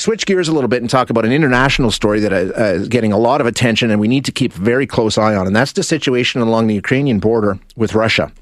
switch gears a little bit and talk about an international story that uh, getting a lot of attention and we need to keep very close eye on, and that's the situation along the Ukrainian border with Russia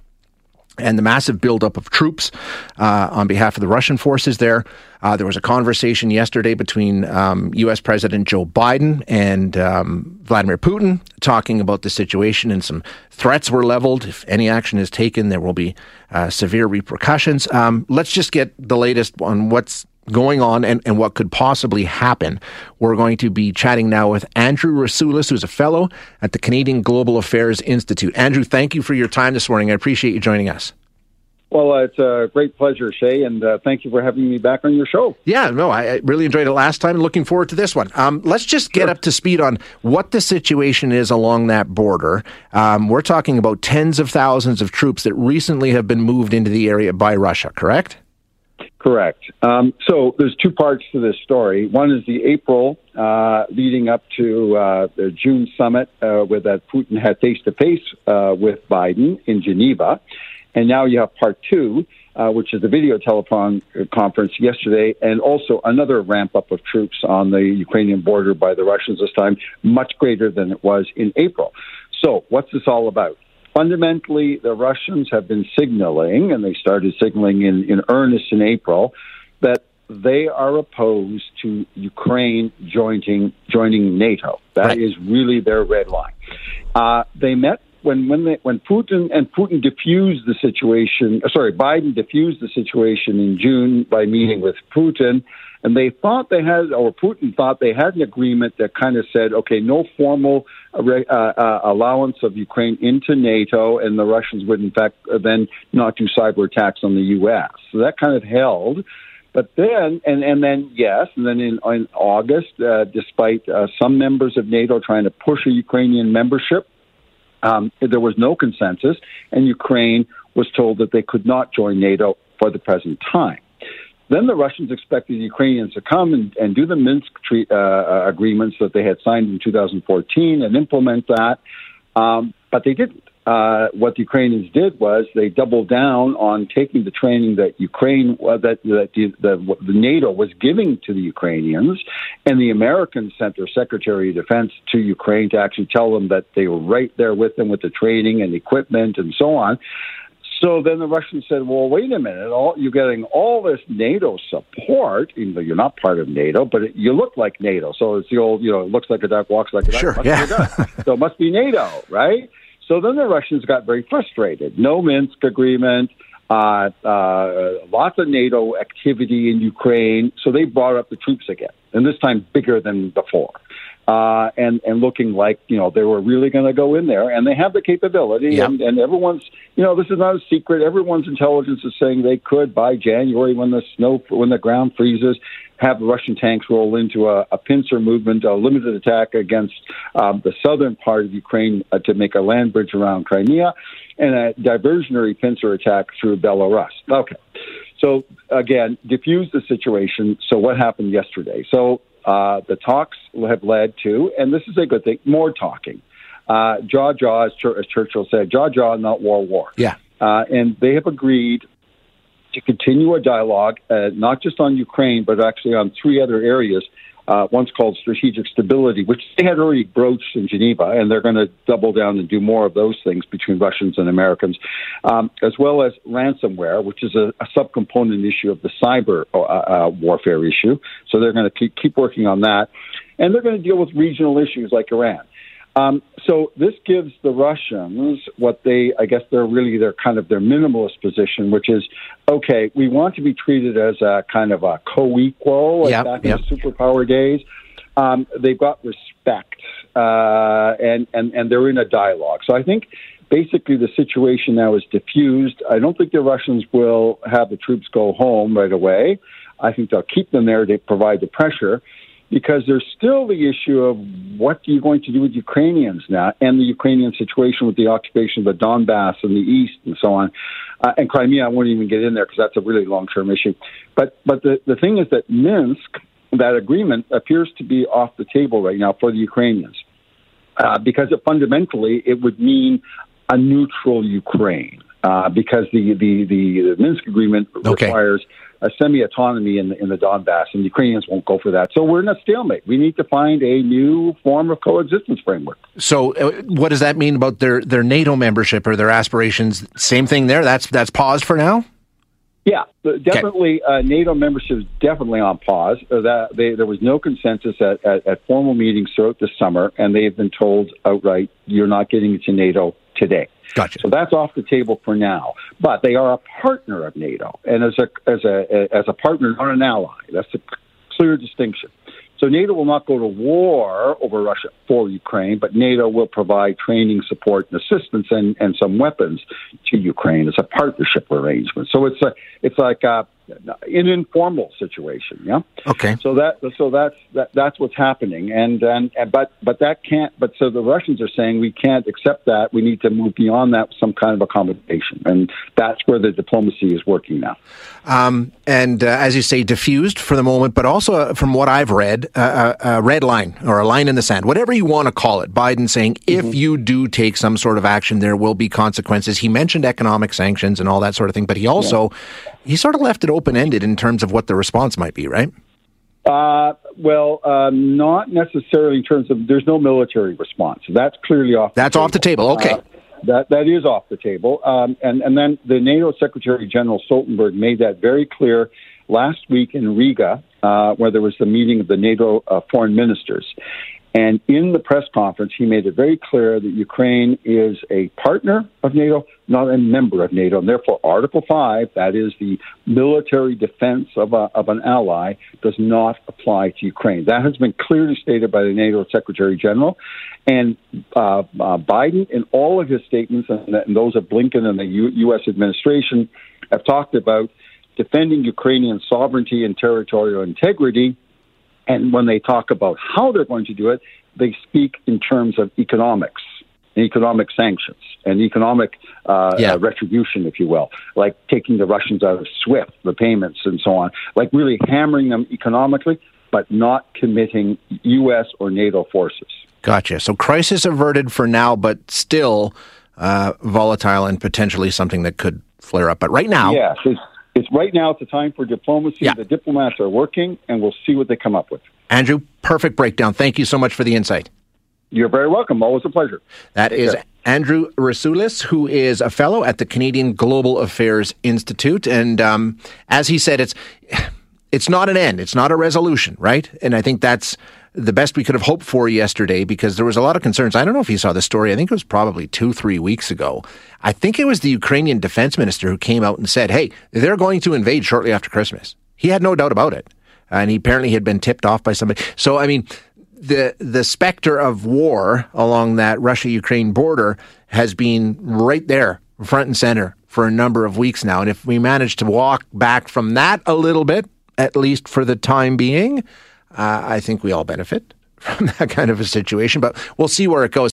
and the massive buildup of troops uh, on behalf of the Russian forces there. Uh, there was a conversation yesterday between um, U.S. President Joe Biden and um, Vladimir Putin talking about the situation, and some threats were leveled. If any action is taken, there will be uh, severe repercussions. Um, let's just get the latest on what's going on and, and what could possibly happen. We're going to be chatting now with Andrew Rasiulis, who's a fellow at the Canadian Global Affairs Institute. Andrew, thank you for your time this morning. I appreciate you joining us. Well, uh, it's a great pleasure, Shay, and uh, thank you for having me back on your show. Yeah, no, I, I really enjoyed it last time and looking forward to this one. Um, let's just get sure. up to speed on what the situation is along that border. Um, we're talking about tens of thousands of troops that recently have been moved into the area by Russia, correct? Correct. Um, so there's two parts to this story. One is the April uh, leading up to uh, the June summit, uh, where that Putin had face to face with Biden in Geneva. And now you have part two, uh, which is the video telephone conference yesterday, and also another ramp up of troops on the Ukrainian border by the Russians this time, much greater than it was in April. So, what's this all about? Fundamentally, the Russians have been signaling, and they started signaling in, in earnest in April, that they are opposed to Ukraine joining joining NATO. That right. is really their red line. Uh, they met when when they, when Putin and Putin diffused the situation, uh, sorry, Biden diffused the situation in June by meeting with Putin, and they thought they had, or Putin thought they had an agreement that kind of said, okay, no formal uh, uh, uh, allowance of Ukraine into NATO, and the Russians would in fact then not do cyber attacks on the U.S. So that kind of held. But then, and, and then, yes, and then in, in August, uh, despite uh, some members of NATO trying to push a Ukrainian membership, um, there was no consensus, and Ukraine was told that they could not join NATO for the present time. Then the Russians expected the Ukrainians to come and, and do the Minsk treat, uh, uh agreements that they had signed in 2014 and implement that, um, but they didn't uh, what the Ukrainians did was they doubled down on taking the training that Ukraine uh, that that the, the, the, NATO was giving to the Ukrainians, and the Americans sent their Secretary of Defense to Ukraine to actually tell them that they were right there with them with the training and equipment and so on. So then the Russians said, "Well, wait a minute! All, you're getting all this NATO support, even though you're not part of NATO, but it, you look like NATO. So it's the old, you know, it looks like a duck, walks like a duck. Sure, yeah. so it must be NATO, right? So then the Russians got very frustrated. No Minsk agreement, uh, uh, lots of NATO activity in Ukraine. So they brought up the troops again, and this time bigger than before. Uh, and and looking like you know they were really going to go in there, and they have the capability, yep. and, and everyone's you know this is not a secret. Everyone's intelligence is saying they could by January when the snow when the ground freezes, have the Russian tanks roll into a, a pincer movement, a limited attack against um, the southern part of Ukraine uh, to make a land bridge around Crimea, and a diversionary pincer attack through Belarus. Okay. So again, diffuse the situation. So what happened yesterday? So uh, the talks have led to, and this is a good thing, more talking. Uh, jaw jaw, as, as Churchill said, jaw jaw, not war war. Yeah. Uh, and they have agreed to continue a dialogue, uh, not just on Ukraine, but actually on three other areas. Uh, one's called strategic stability, which they had already broached in Geneva, and they're going to double down and do more of those things between Russians and Americans, um, as well as ransomware, which is a, a subcomponent issue of the cyber uh, uh, warfare issue. So they're going to keep, keep working on that. And they're going to deal with regional issues like Iran. Um, so this gives the Russians what they, I guess, they're really their kind of their minimalist position, which is, okay, we want to be treated as a kind of a co-equal, like yep, back yep. in the superpower days. Um, they've got respect, uh, and and and they're in a dialogue. So I think basically the situation now is diffused. I don't think the Russians will have the troops go home right away. I think they'll keep them there to provide the pressure because there's still the issue of what are you going to do with Ukrainians now and the Ukrainian situation with the occupation of the Donbass and the east and so on. Uh, and Crimea, I won't even get in there because that's a really long term issue. But but the, the thing is that Minsk, that agreement appears to be off the table right now for the Ukrainians uh, because it, fundamentally it would mean a neutral Ukraine. Uh, because the, the, the, the Minsk agreement okay. requires a semi autonomy in the, in the Donbass, and Ukrainians won't go for that. So we're in a stalemate. We need to find a new form of coexistence framework. So, uh, what does that mean about their, their NATO membership or their aspirations? Same thing there. That's that's paused for now. Yeah, definitely. Okay. Uh, NATO membership is definitely on pause. Uh, that they, there was no consensus at, at, at formal meetings throughout the summer, and they've been told outright, "You're not getting into NATO today." Gotcha. So that's off the table for now. But they are a partner of NATO, and as a as a as a partner, not an ally. That's a clear distinction. So NATO will not go to war over Russia for Ukraine, but NATO will provide training, support, and assistance, and, and some weapons to Ukraine. It's a partnership arrangement. So it's a it's like a an informal situation. Yeah. Okay. So that so that's that, that's what's happening, and, and and but but that can't. But so the Russians are saying we can't accept that. We need to move beyond that with some kind of accommodation, and that's where the diplomacy is working now. Um, and uh, as you say, diffused for the moment, but also uh, from what I've read, uh, a, uh, red line or a line in the sand, whatever you want to call it. Biden saying if mm-hmm. you do take some sort of action, there will be consequences. He mentioned economic sanctions and all that sort of thing, but he also yeah. He sort of left it open ended in terms of what the response might be, right? Uh, well, uh, not necessarily in terms of there's no military response. That's clearly off. That's the off the table. Okay. Uh, that that is off the table. Um, and and then the NATO Secretary General Stoltenberg made that very clear last week in Riga, uh, where there was the meeting of the NATO uh, foreign ministers. And in the press conference, he made it very clear that Ukraine is a partner of NATO, not a member of NATO. And therefore, Article 5, that is the military defense of, a, of an ally, does not apply to Ukraine. That has been clearly stated by the NATO Secretary General. And uh, uh, Biden, in all of his statements, and, and those of Blinken and the U- U.S. administration, have talked about defending Ukrainian sovereignty and territorial integrity and when they talk about how they're going to do it, they speak in terms of economics, economic sanctions, and economic uh, yeah. uh, retribution, if you will, like taking the Russians out of SWIFT, the payments, and so on, like really hammering them economically, but not committing U.S. or NATO forces. Gotcha. So crisis averted for now, but still uh, volatile and potentially something that could flare up. But right now, yes, it's, right now. It's a time for diplomacy. Yeah. The diplomats are working, and we'll see what they come up with. Andrew, perfect breakdown. Thank you so much for the insight. You're very welcome. Always a pleasure. That is Andrew Rasiulis, who is a fellow at the Canadian Global Affairs Institute, and um, as he said, it's it's not an end. It's not a resolution, right? And I think that's the best we could have hoped for yesterday because there was a lot of concerns. I don't know if you saw the story. I think it was probably two, three weeks ago. I think it was the Ukrainian defense minister who came out and said, hey, they're going to invade shortly after Christmas. He had no doubt about it. And he apparently had been tipped off by somebody. So, I mean, the, the specter of war along that Russia Ukraine border has been right there, front and center, for a number of weeks now. And if we manage to walk back from that a little bit, at least for the time being, uh, I think we all benefit from that kind of a situation, but we'll see where it goes.